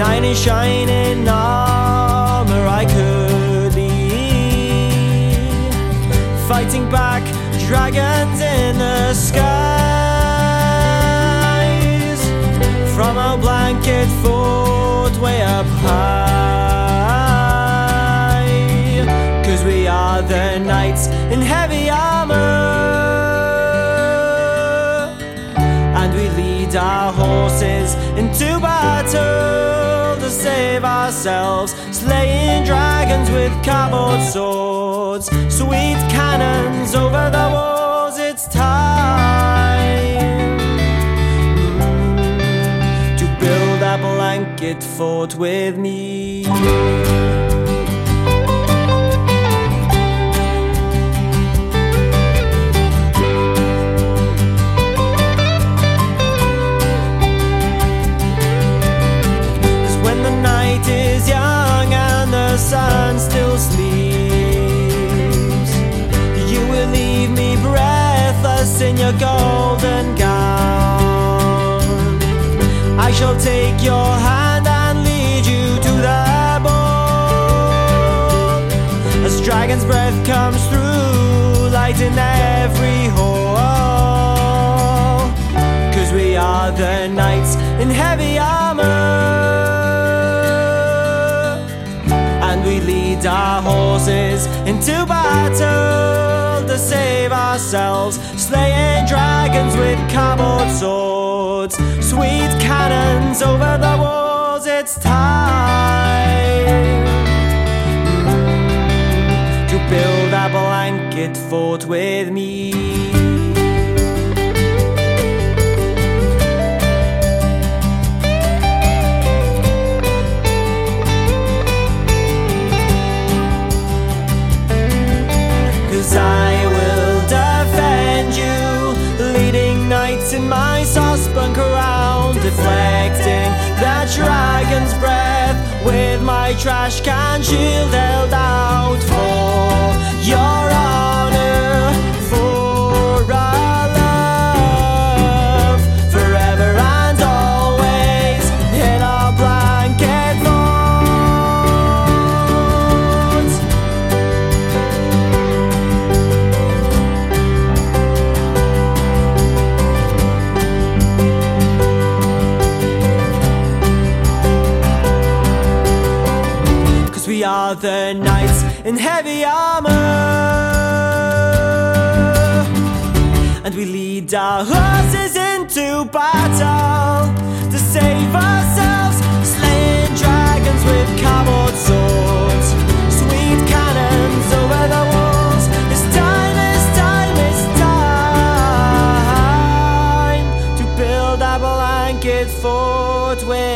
any shining armor I could be. Fighting back dragons in the skies from our blanket fort way up high. Cause we are the knights in heavy armor. And we lead our horses into battle save ourselves, slaying dragons with cardboard swords, sweet cannons over the walls. It's time to build a blanket fort with me. Is young and the sun still sleeps, you will leave me breathless in your golden gown. I shall take your hand and lead you to the ball. As dragon's breath comes through, light in every hall. Cause we are the knights in heavy armor. Into battle to save ourselves, slaying dragons with cardboard swords, sweet cannons over the walls. It's time to build a blanket fort with me. Trash can shield held out are the knights in heavy armor. And we lead our horses into battle to save ourselves, slaying dragons with cardboard swords, sweet cannons over the walls. It's time, it's time, it's time to build a blanket fort with me.